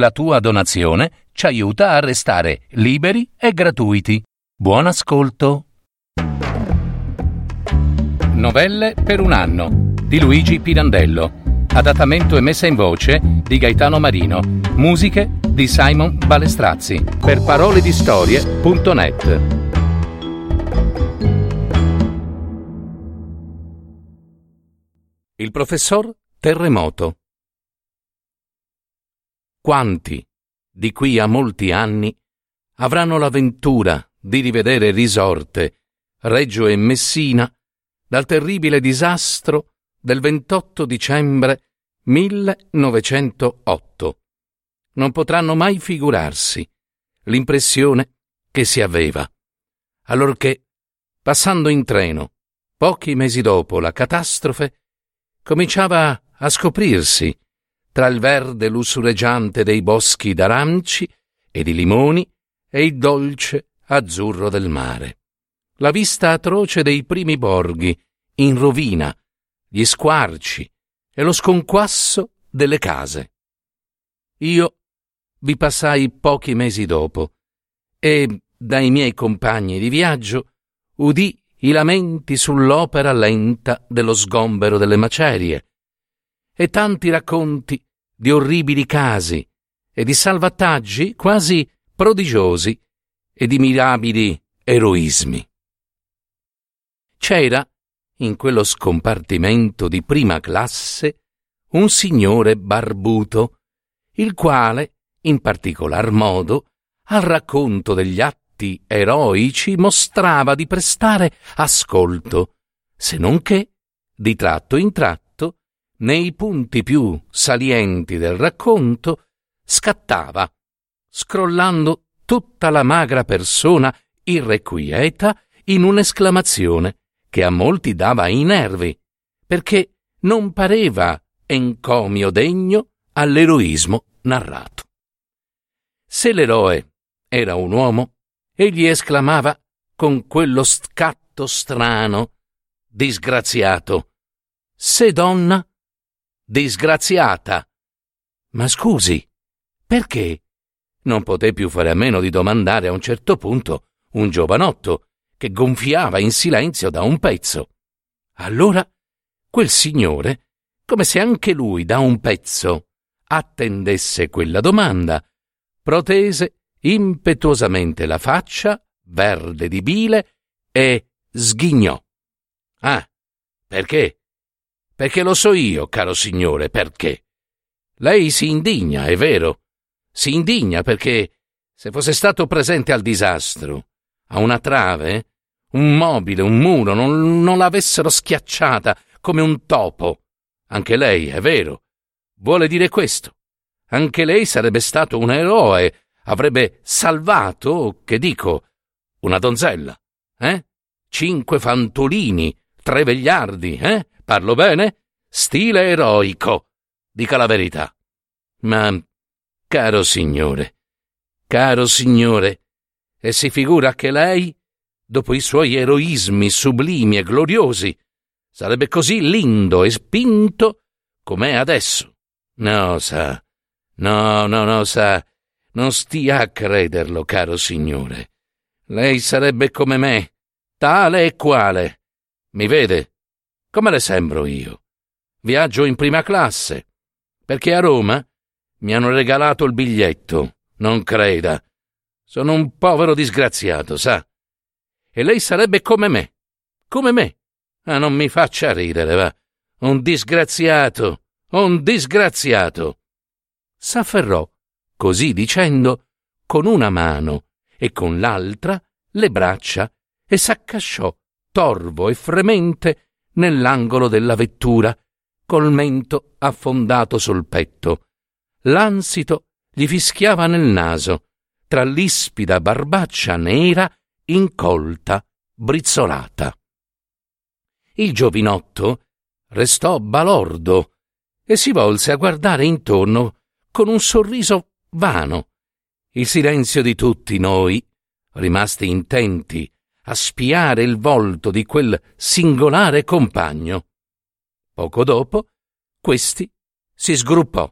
La tua donazione ci aiuta a restare liberi e gratuiti. Buon ascolto. Novelle per un anno di Luigi Pirandello. Adattamento e messa in voce di Gaetano Marino. Musiche di Simon Balestrazzi. Per parole di storie.net. Il professor Terremoto. Quanti, di qui a molti anni, avranno la ventura di rivedere risorte Reggio e Messina dal terribile disastro del 28 dicembre 1908. Non potranno mai figurarsi l'impressione che si aveva, allorché, passando in treno, pochi mesi dopo la catastrofe, cominciava a scoprirsi tra il verde lussureggiante dei boschi d'aranci e di limoni e il dolce azzurro del mare. La vista atroce dei primi borghi, in rovina, gli squarci e lo sconquasso delle case. Io vi passai pochi mesi dopo e dai miei compagni di viaggio udì i lamenti sull'opera lenta dello sgombero delle macerie e tanti racconti di orribili casi e di salvataggi quasi prodigiosi e di mirabili eroismi. C'era, in quello scompartimento di prima classe, un signore barbuto, il quale, in particolar modo, al racconto degli atti eroici mostrava di prestare ascolto, se non che, di tratto in tratto, nei punti più salienti del racconto, scattava, scrollando tutta la magra persona irrequieta in un'esclamazione che a molti dava i nervi, perché non pareva encomio degno all'eroismo narrato. Se l'eroe era un uomo, egli esclamava con quello scatto strano, disgraziato. Se donna, disgraziata. Ma scusi, perché? Non poté più fare a meno di domandare a un certo punto un giovanotto che gonfiava in silenzio da un pezzo. Allora quel signore, come se anche lui da un pezzo attendesse quella domanda, protese impetuosamente la faccia, verde di bile, e sghignò. Ah, perché? Perché lo so io, caro signore, perché. Lei si indigna, è vero. Si indigna perché se fosse stato presente al disastro, a una trave, un mobile, un muro, non, non l'avessero schiacciata come un topo. Anche lei, è vero. Vuole dire questo. Anche lei sarebbe stato un eroe, avrebbe salvato, che dico, una donzella, eh? Cinque fantolini, tre vegliardi, eh? Parlo bene? Stile eroico. Dica la verità. Ma, caro signore, caro signore, e si figura che lei, dopo i suoi eroismi sublimi e gloriosi, sarebbe così lindo e spinto com'è adesso. No, sa, no, no, no, sa, non stia a crederlo, caro signore. Lei sarebbe come me, tale e quale. Mi vede? Come le sembro io? Viaggio in prima classe, perché a Roma mi hanno regalato il biglietto, non creda. Sono un povero disgraziato, sa. E lei sarebbe come me, come me. Ah, non mi faccia ridere, va. Un disgraziato, un disgraziato. S'afferrò, così dicendo, con una mano e con l'altra le braccia e s'accasciò torvo e fremente nell'angolo della vettura, col mento affondato sul petto. L'ansito gli fischiava nel naso, tra l'ispida barbaccia nera incolta, brizzolata. Il giovinotto restò balordo e si volse a guardare intorno con un sorriso vano. Il silenzio di tutti noi, rimasti intenti a spiare il volto di quel singolare compagno. Poco dopo, questi si sgruppò,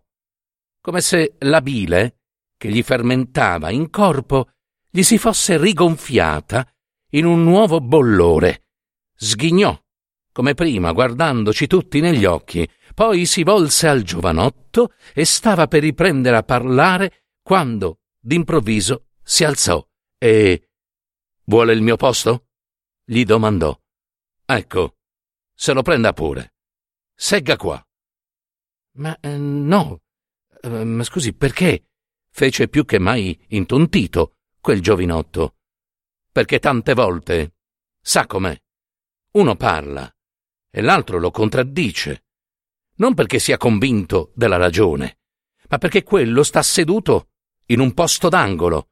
come se la bile che gli fermentava in corpo gli si fosse rigonfiata in un nuovo bollore. Sghignò, come prima, guardandoci tutti negli occhi, poi si volse al giovanotto e stava per riprendere a parlare quando, d'improvviso, si alzò e... Vuole il mio posto? gli domandò. Ecco, se lo prenda pure. Segga qua. Ma eh, no. Eh, ma scusi, perché? fece più che mai intontito quel giovinotto. Perché tante volte, sa com'è, uno parla e l'altro lo contraddice. Non perché sia convinto della ragione, ma perché quello sta seduto in un posto d'angolo.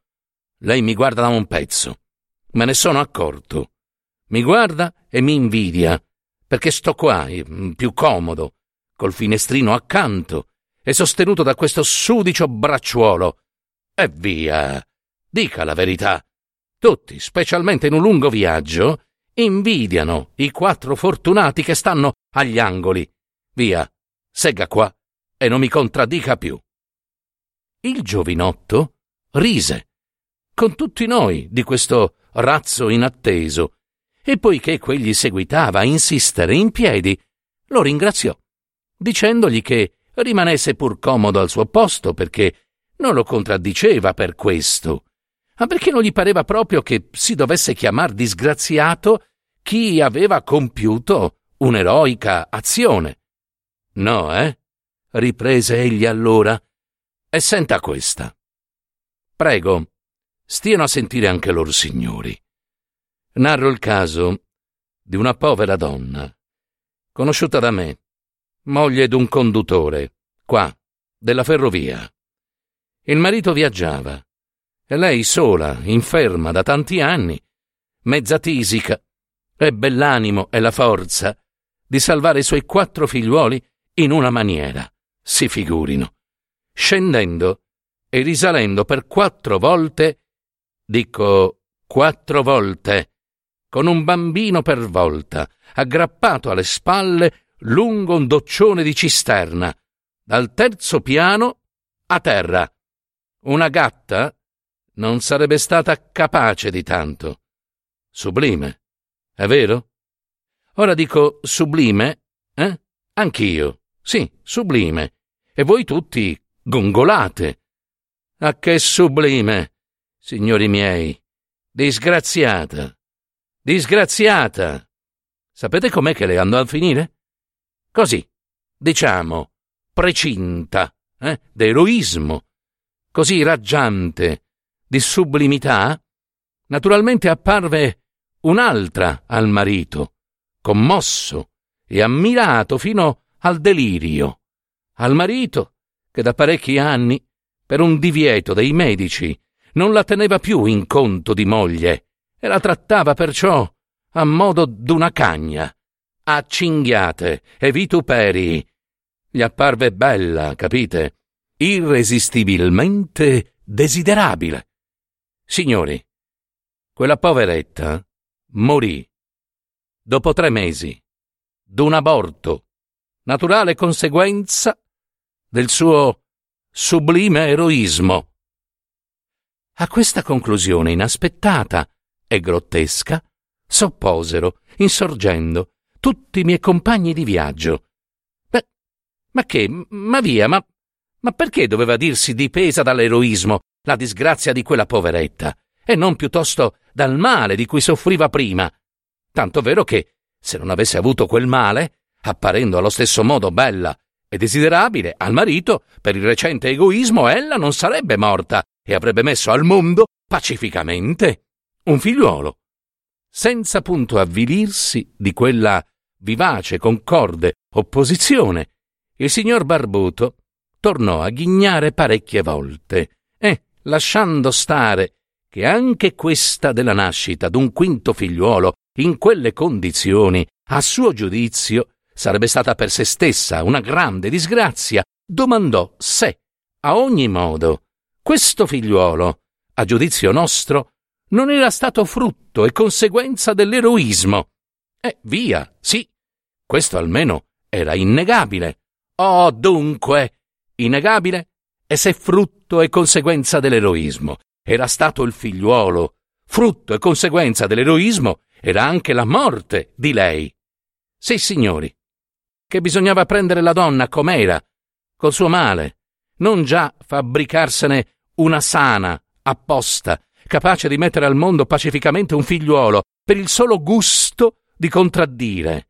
Lei mi guarda da un pezzo. Me ne sono accorto. Mi guarda e mi invidia, perché sto qua, mm, più comodo, col finestrino accanto e sostenuto da questo sudicio bracciuolo. E via! Dica la verità. Tutti, specialmente in un lungo viaggio, invidiano i quattro fortunati che stanno agli angoli. Via, segga qua e non mi contraddica più. Il giovinotto rise con tutti noi di questo razzo inatteso e poiché quegli seguitava a insistere in piedi, lo ringraziò, dicendogli che rimanesse pur comodo al suo posto perché non lo contraddiceva per questo, ma perché non gli pareva proprio che si dovesse chiamar disgraziato chi aveva compiuto un'eroica azione. No, eh? riprese egli allora. E senta questa. Prego, stiano a sentire anche loro signori. Narro il caso di una povera donna, conosciuta da me, moglie d'un conduttore, qua, della ferrovia. Il marito viaggiava e lei sola, inferma da tanti anni, mezza tisica, ebbe l'animo e la forza di salvare i suoi quattro figliuoli in una maniera, si figurino, scendendo e risalendo per quattro volte, dico quattro volte, con un bambino per volta, aggrappato alle spalle lungo un doccione di cisterna, dal terzo piano a terra. Una gatta non sarebbe stata capace di tanto. Sublime, è vero? Ora dico sublime, eh? Anch'io, sì, sublime. E voi tutti gongolate. Ah, che sublime, signori miei. Disgraziata. Disgraziata. Sapete com'è che le andò a finire? Così, diciamo, precinta, eh? d'eroismo, così raggiante, di sublimità, naturalmente apparve un'altra al marito, commosso e ammirato fino al delirio, al marito che da parecchi anni, per un divieto dei medici, non la teneva più in conto di moglie e la trattava perciò a modo d'una cagna, a cinghiate e vituperii. Gli apparve bella, capite? Irresistibilmente desiderabile. Signori, quella poveretta morì dopo tre mesi d'un aborto, naturale conseguenza del suo sublime eroismo. A questa conclusione inaspettata e grottesca s'opposero, insorgendo, tutti i miei compagni di viaggio. Beh, ma che? Ma via, ma, ma perché doveva dirsi dipesa dall'eroismo la disgrazia di quella poveretta, e non piuttosto dal male di cui soffriva prima? Tanto vero che, se non avesse avuto quel male, apparendo allo stesso modo bella e desiderabile al marito, per il recente egoismo ella non sarebbe morta e avrebbe messo al mondo pacificamente un figliuolo, senza punto avvilirsi di quella vivace, concorde opposizione. Il signor Barbuto tornò a ghignare parecchie volte e, lasciando stare che anche questa della nascita d'un quinto figliuolo in quelle condizioni, a suo giudizio, sarebbe stata per se stessa una grande disgrazia, domandò se, a ogni modo, questo figliuolo, a giudizio nostro, non era stato frutto e conseguenza dell'eroismo. E via, sì, questo almeno era innegabile. Oh, dunque, innegabile E se frutto e conseguenza dell'eroismo era stato il figliuolo, frutto e conseguenza dell'eroismo era anche la morte di lei. Sì, signori, che bisognava prendere la donna com'era, col suo male, non già fabbricarsene una sana, apposta, capace di mettere al mondo pacificamente un figliuolo, per il solo gusto di contraddire.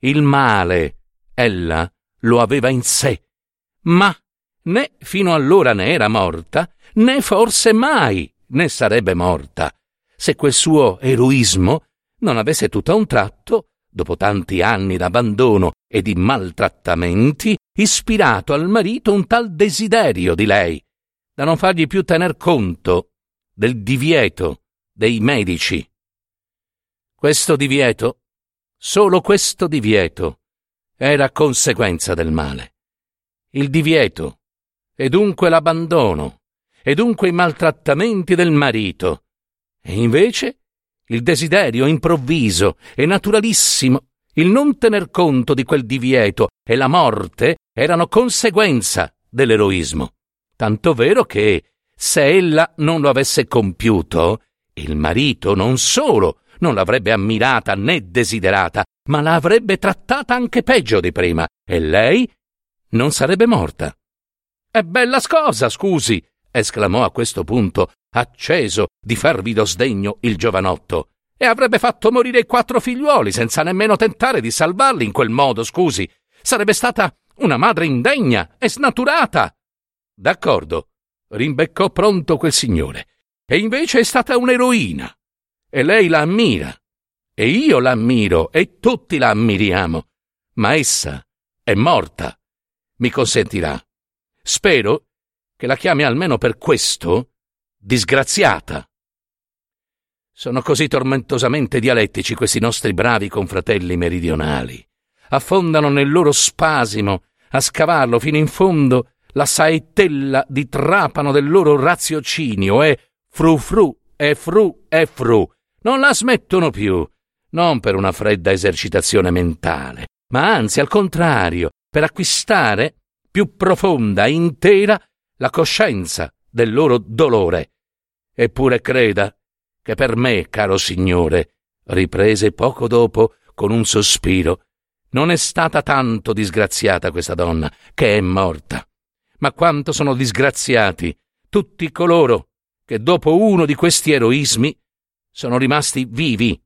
Il male, ella, lo aveva in sé, ma né fino allora ne era morta, né forse mai ne sarebbe morta, se quel suo eroismo non avesse tutto a un tratto, dopo tanti anni d'abbandono e di maltrattamenti, ispirato al marito un tal desiderio di lei, da non fargli più tener conto del divieto dei medici. Questo divieto, solo questo divieto, era conseguenza del male. Il divieto, e dunque l'abbandono, e dunque i maltrattamenti del marito, e invece il desiderio improvviso e naturalissimo, il non tener conto di quel divieto e la morte erano conseguenza dell'eroismo. Tanto vero che, se ella non lo avesse compiuto, il marito non solo non l'avrebbe ammirata né desiderata, ma la avrebbe trattata anche peggio di prima, e lei non sarebbe morta. È bella scosa, scusi, esclamò a questo punto, acceso di fervido sdegno il giovanotto. E avrebbe fatto morire i quattro figliuoli senza nemmeno tentare di salvarli in quel modo, scusi. Sarebbe stata una madre indegna e snaturata. D'accordo, rimbeccò pronto quel signore. E invece è stata un'eroina. E lei la ammira. E io la ammiro e tutti la ammiriamo. Ma essa è morta. Mi consentirà. Spero che la chiami almeno per questo disgraziata. Sono così tormentosamente dialettici questi nostri bravi confratelli meridionali. Affondano nel loro spasimo a scavarlo fino in fondo la saettella di trapano del loro raziocinio e fru fru e fru e fru. Non la smettono più, non per una fredda esercitazione mentale, ma anzi al contrario, per acquistare più profonda e intera la coscienza del loro dolore. Eppure creda che per me, caro signore, riprese poco dopo con un sospiro, non è stata tanto disgraziata questa donna, che è morta ma quanto sono disgraziati tutti coloro che dopo uno di questi eroismi sono rimasti vivi.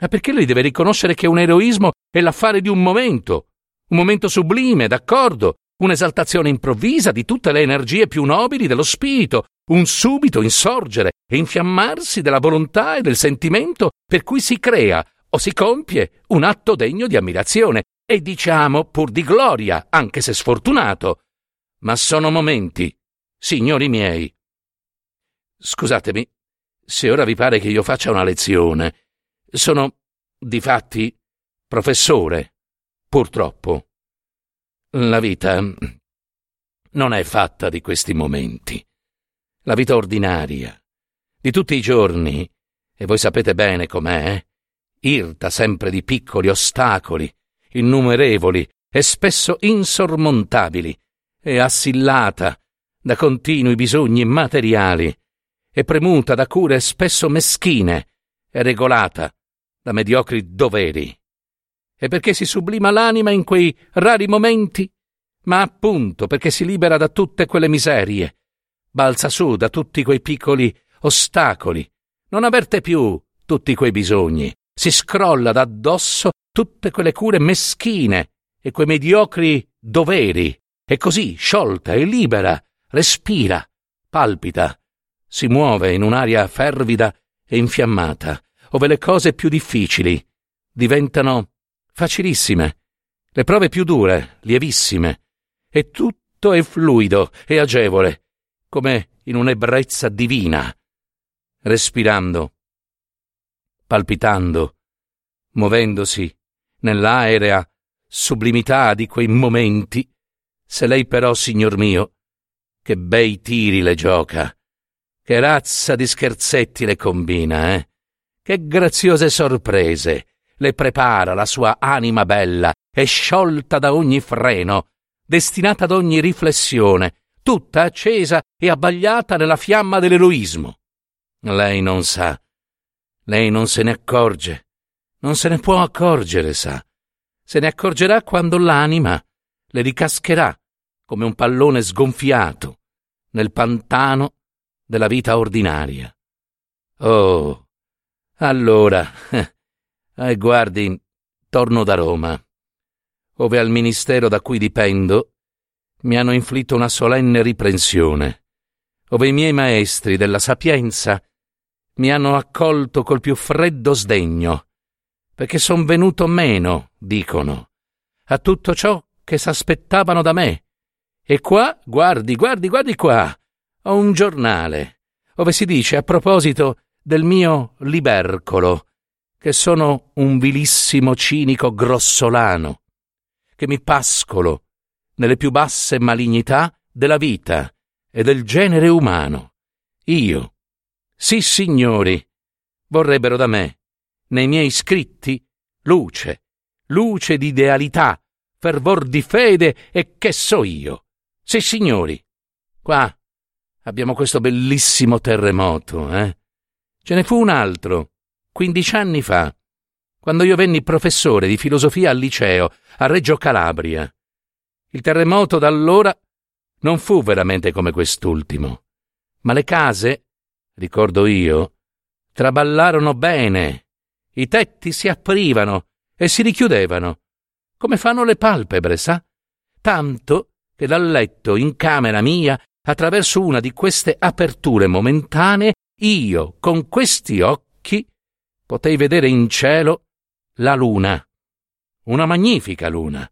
Ma perché lei deve riconoscere che un eroismo è l'affare di un momento, un momento sublime, d'accordo, un'esaltazione improvvisa di tutte le energie più nobili dello spirito, un subito insorgere e infiammarsi della volontà e del sentimento per cui si crea o si compie un atto degno di ammirazione e diciamo pur di gloria, anche se sfortunato, ma sono momenti, signori miei. Scusatemi, se ora vi pare che io faccia una lezione. Sono, difatti, professore, purtroppo. La vita non è fatta di questi momenti. La vita ordinaria, di tutti i giorni, e voi sapete bene com'è, irta sempre di piccoli ostacoli, innumerevoli e spesso insormontabili, è assillata da continui bisogni materiali, è premuta da cure spesso meschine, è regolata da mediocri doveri. E perché si sublima l'anima in quei rari momenti? Ma appunto perché si libera da tutte quelle miserie, balza su da tutti quei piccoli ostacoli, non avverte più tutti quei bisogni, si scrolla da addosso tutte quelle cure meschine e quei mediocri doveri e così, sciolta e libera, respira, palpita, si muove in un'aria fervida e infiammata, ove le cose più difficili diventano facilissime, le prove più dure, lievissime, e tutto è fluido e agevole, come in un'ebbrezza divina, respirando, palpitando, muovendosi nell'aerea sublimità di quei momenti se lei però, signor mio, che bei tiri le gioca, che razza di scherzetti le combina, eh? Che graziose sorprese le prepara la sua anima bella e sciolta da ogni freno, destinata ad ogni riflessione, tutta accesa e abbagliata nella fiamma dell'eroismo. Lei non sa, lei non se ne accorge, non se ne può accorgere, sa. Se ne accorgerà quando l'anima le ricascherà come un pallone sgonfiato nel pantano della vita ordinaria. Oh, allora, eh, guardi, torno da Roma, ove al ministero da cui dipendo mi hanno inflitto una solenne riprensione, ove i miei maestri della sapienza mi hanno accolto col più freddo sdegno, perché son venuto meno, dicono, a tutto ciò che s'aspettavano da me. E qua, guardi, guardi, guardi qua, ho un giornale, dove si dice a proposito del mio libercolo, che sono un vilissimo cinico grossolano, che mi pascolo nelle più basse malignità della vita e del genere umano. Io, sì signori, vorrebbero da me, nei miei scritti, luce, luce di idealità, fervor di fede e che so io. Sì signori, qua abbiamo questo bellissimo terremoto, eh? Ce ne fu un altro, quindici anni fa, quando io venni professore di filosofia al liceo a Reggio Calabria. Il terremoto da allora non fu veramente come quest'ultimo, ma le case, ricordo io, traballarono bene, i tetti si aprivano e si richiudevano, come fanno le palpebre, sa? Tanto che dal letto in camera mia, attraverso una di queste aperture momentanee, io, con questi occhi, potei vedere in cielo la luna, una magnifica luna,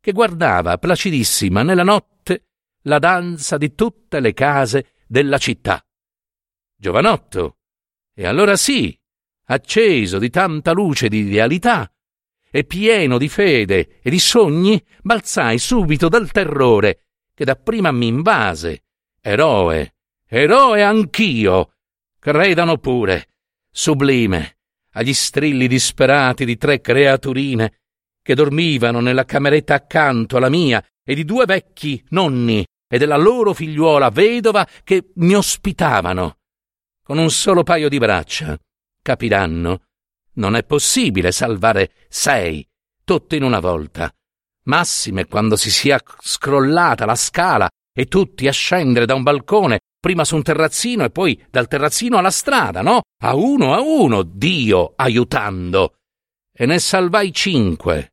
che guardava placidissima nella notte la danza di tutte le case della città. Giovanotto, e allora sì, acceso di tanta luce di idealità, e pieno di fede e di sogni, balzai subito dal terrore che dapprima mi invase. Eroe, eroe anch'io, credano pure, sublime, agli strilli disperati di tre creaturine che dormivano nella cameretta accanto alla mia e di due vecchi nonni e della loro figliuola vedova che mi ospitavano. Con un solo paio di braccia, capiranno, non è possibile salvare sei, tutte in una volta. Massime quando si sia scrollata la scala e tutti a scendere da un balcone, prima su un terrazzino e poi dal terrazzino alla strada, no? A uno a uno, Dio aiutando. E ne salvai cinque,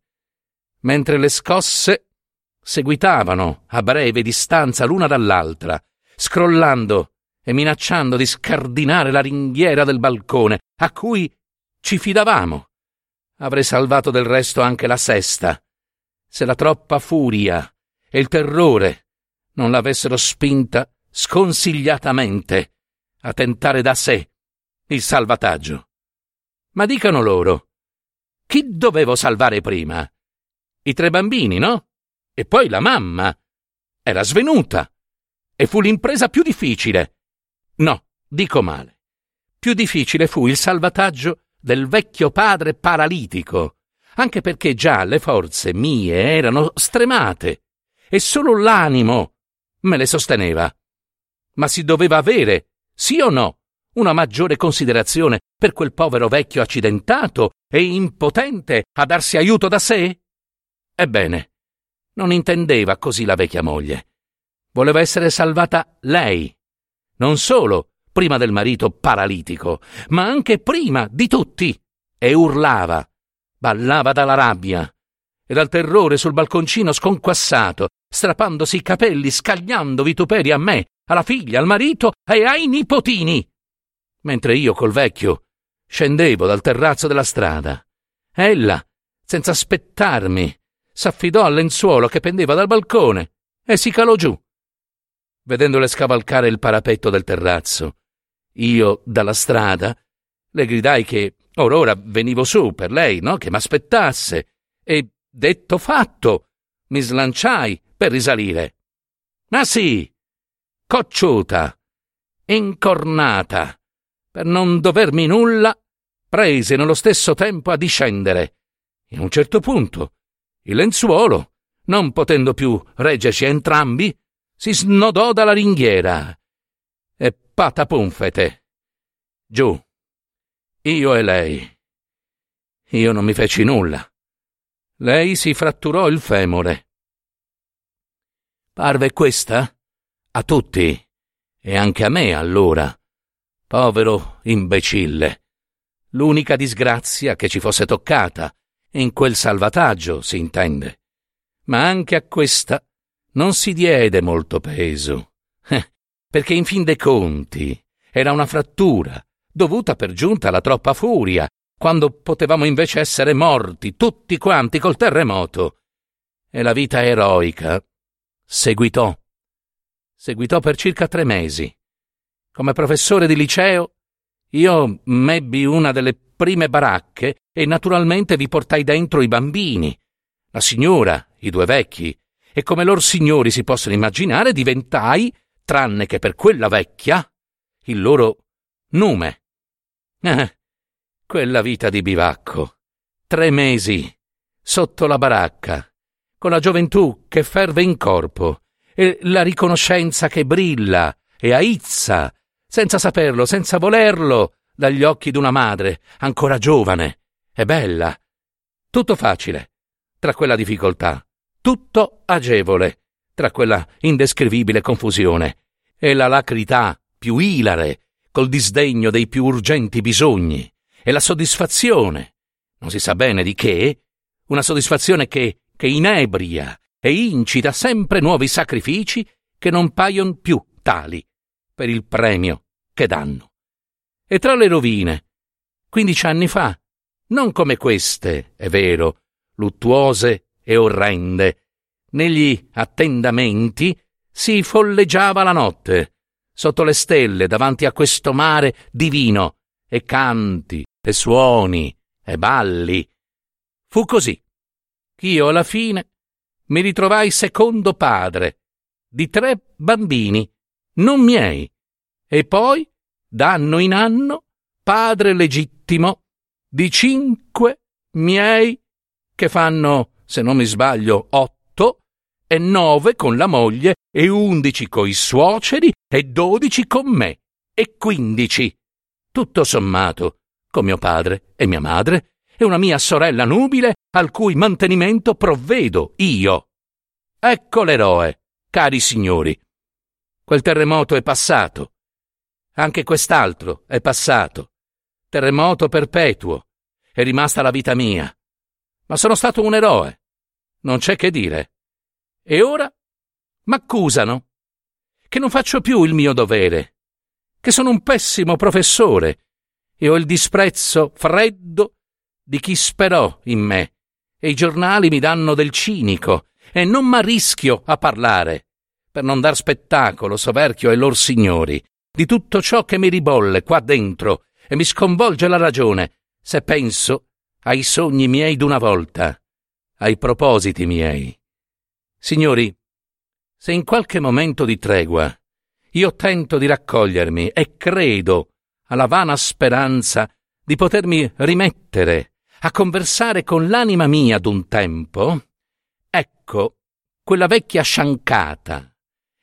mentre le scosse seguitavano a breve distanza l'una dall'altra, scrollando e minacciando di scardinare la ringhiera del balcone, a cui ci fidavamo. Avrei salvato del resto anche la sesta, se la troppa furia e il terrore non l'avessero spinta sconsigliatamente a tentare da sé il salvataggio. Ma dicano loro, chi dovevo salvare prima? I tre bambini, no? E poi la mamma. Era svenuta. E fu l'impresa più difficile. No, dico male. Più difficile fu il salvataggio del vecchio padre paralitico, anche perché già le forze mie erano stremate e solo l'animo me le sosteneva. Ma si doveva avere, sì o no, una maggiore considerazione per quel povero vecchio accidentato e impotente a darsi aiuto da sé? Ebbene, non intendeva così la vecchia moglie. Voleva essere salvata lei. Non solo prima del marito paralitico, ma anche prima di tutti. E urlava, ballava dalla rabbia e dal terrore sul balconcino sconquassato, strappandosi i capelli, scagliando vituperi a me, alla figlia, al marito e ai nipotini. Mentre io col vecchio scendevo dal terrazzo della strada. Ella, senza aspettarmi, s'affidò al lenzuolo che pendeva dal balcone e si calò giù. Vedendole scavalcare il parapetto del terrazzo, io, dalla strada, le gridai che or ora venivo su per lei, no? Che m'aspettasse. E, detto fatto, mi slanciai per risalire. Ma sì, cocciuta, incornata, per non dovermi nulla, prese nello stesso tempo a discendere. A un certo punto, il lenzuolo, non potendo più reggerci entrambi, si snodò dalla ringhiera patapunfete. Giù. Io e lei. Io non mi feci nulla. Lei si fratturò il femore. Parve questa? A tutti, e anche a me allora. Povero imbecille. L'unica disgrazia che ci fosse toccata, in quel salvataggio, si intende. Ma anche a questa non si diede molto peso, eh, perché in fin dei conti era una frattura, dovuta per giunta alla troppa furia, quando potevamo invece essere morti tutti quanti col terremoto. E la vita eroica seguitò. Seguitò per circa tre mesi. Come professore di liceo, io mebbi una delle prime baracche e naturalmente vi portai dentro i bambini, la signora, i due vecchi, e come lor signori si possono immaginare, diventai, tranne che per quella vecchia, il loro nume. Eh, quella vita di bivacco. Tre mesi, sotto la baracca, con la gioventù che ferve in corpo, e la riconoscenza che brilla e aizza, senza saperlo, senza volerlo, dagli occhi d'una madre, ancora giovane e bella. Tutto facile, tra quella difficoltà tutto agevole, tra quella indescrivibile confusione, e la lacrità più ilare, col disdegno dei più urgenti bisogni, e la soddisfazione, non si sa bene di che, una soddisfazione che, che inebria e incita sempre nuovi sacrifici che non paiono più tali per il premio che danno. E tra le rovine, quindici anni fa, non come queste, è vero, luttuose e orrende. Negli attendamenti si folleggiava la notte, sotto le stelle, davanti a questo mare divino, e canti, e suoni, e balli. Fu così. Io alla fine mi ritrovai secondo padre di tre bambini, non miei, e poi, d'anno in anno, padre legittimo di cinque miei che fanno se non mi sbaglio, otto, e nove con la moglie, e undici coi suoceri, e dodici con me, e quindici. Tutto sommato, con mio padre e mia madre, e una mia sorella nubile, al cui mantenimento provvedo io. Ecco l'eroe, cari signori. Quel terremoto è passato. Anche quest'altro è passato. Terremoto perpetuo. È rimasta la vita mia ma sono stato un eroe. Non c'è che dire. E ora m'accusano che non faccio più il mio dovere, che sono un pessimo professore e ho il disprezzo freddo di chi sperò in me, e i giornali mi danno del cinico, e non m'arrischio a parlare, per non dar spettacolo soverchio ai lor signori, di tutto ciò che mi ribolle qua dentro e mi sconvolge la ragione, se penso ai sogni miei d'una volta, ai propositi miei. Signori, se in qualche momento di tregua io tento di raccogliermi e credo alla vana speranza di potermi rimettere a conversare con l'anima mia d'un tempo, ecco quella vecchia sciancata,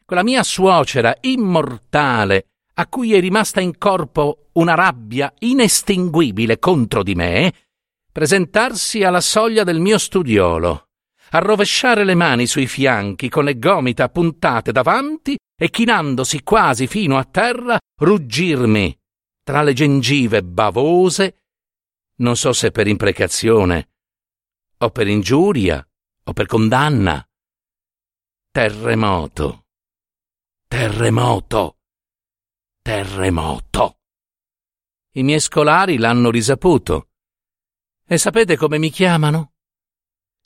quella mia suocera immortale a cui è rimasta in corpo una rabbia inestinguibile contro di me, presentarsi alla soglia del mio studiolo, arrovesciare le mani sui fianchi con le gomita puntate davanti e chinandosi quasi fino a terra, ruggirmi tra le gengive bavose, non so se per imprecazione o per ingiuria o per condanna. Terremoto. Terremoto. Terremoto. I miei scolari l'hanno risaputo e sapete come mi chiamano?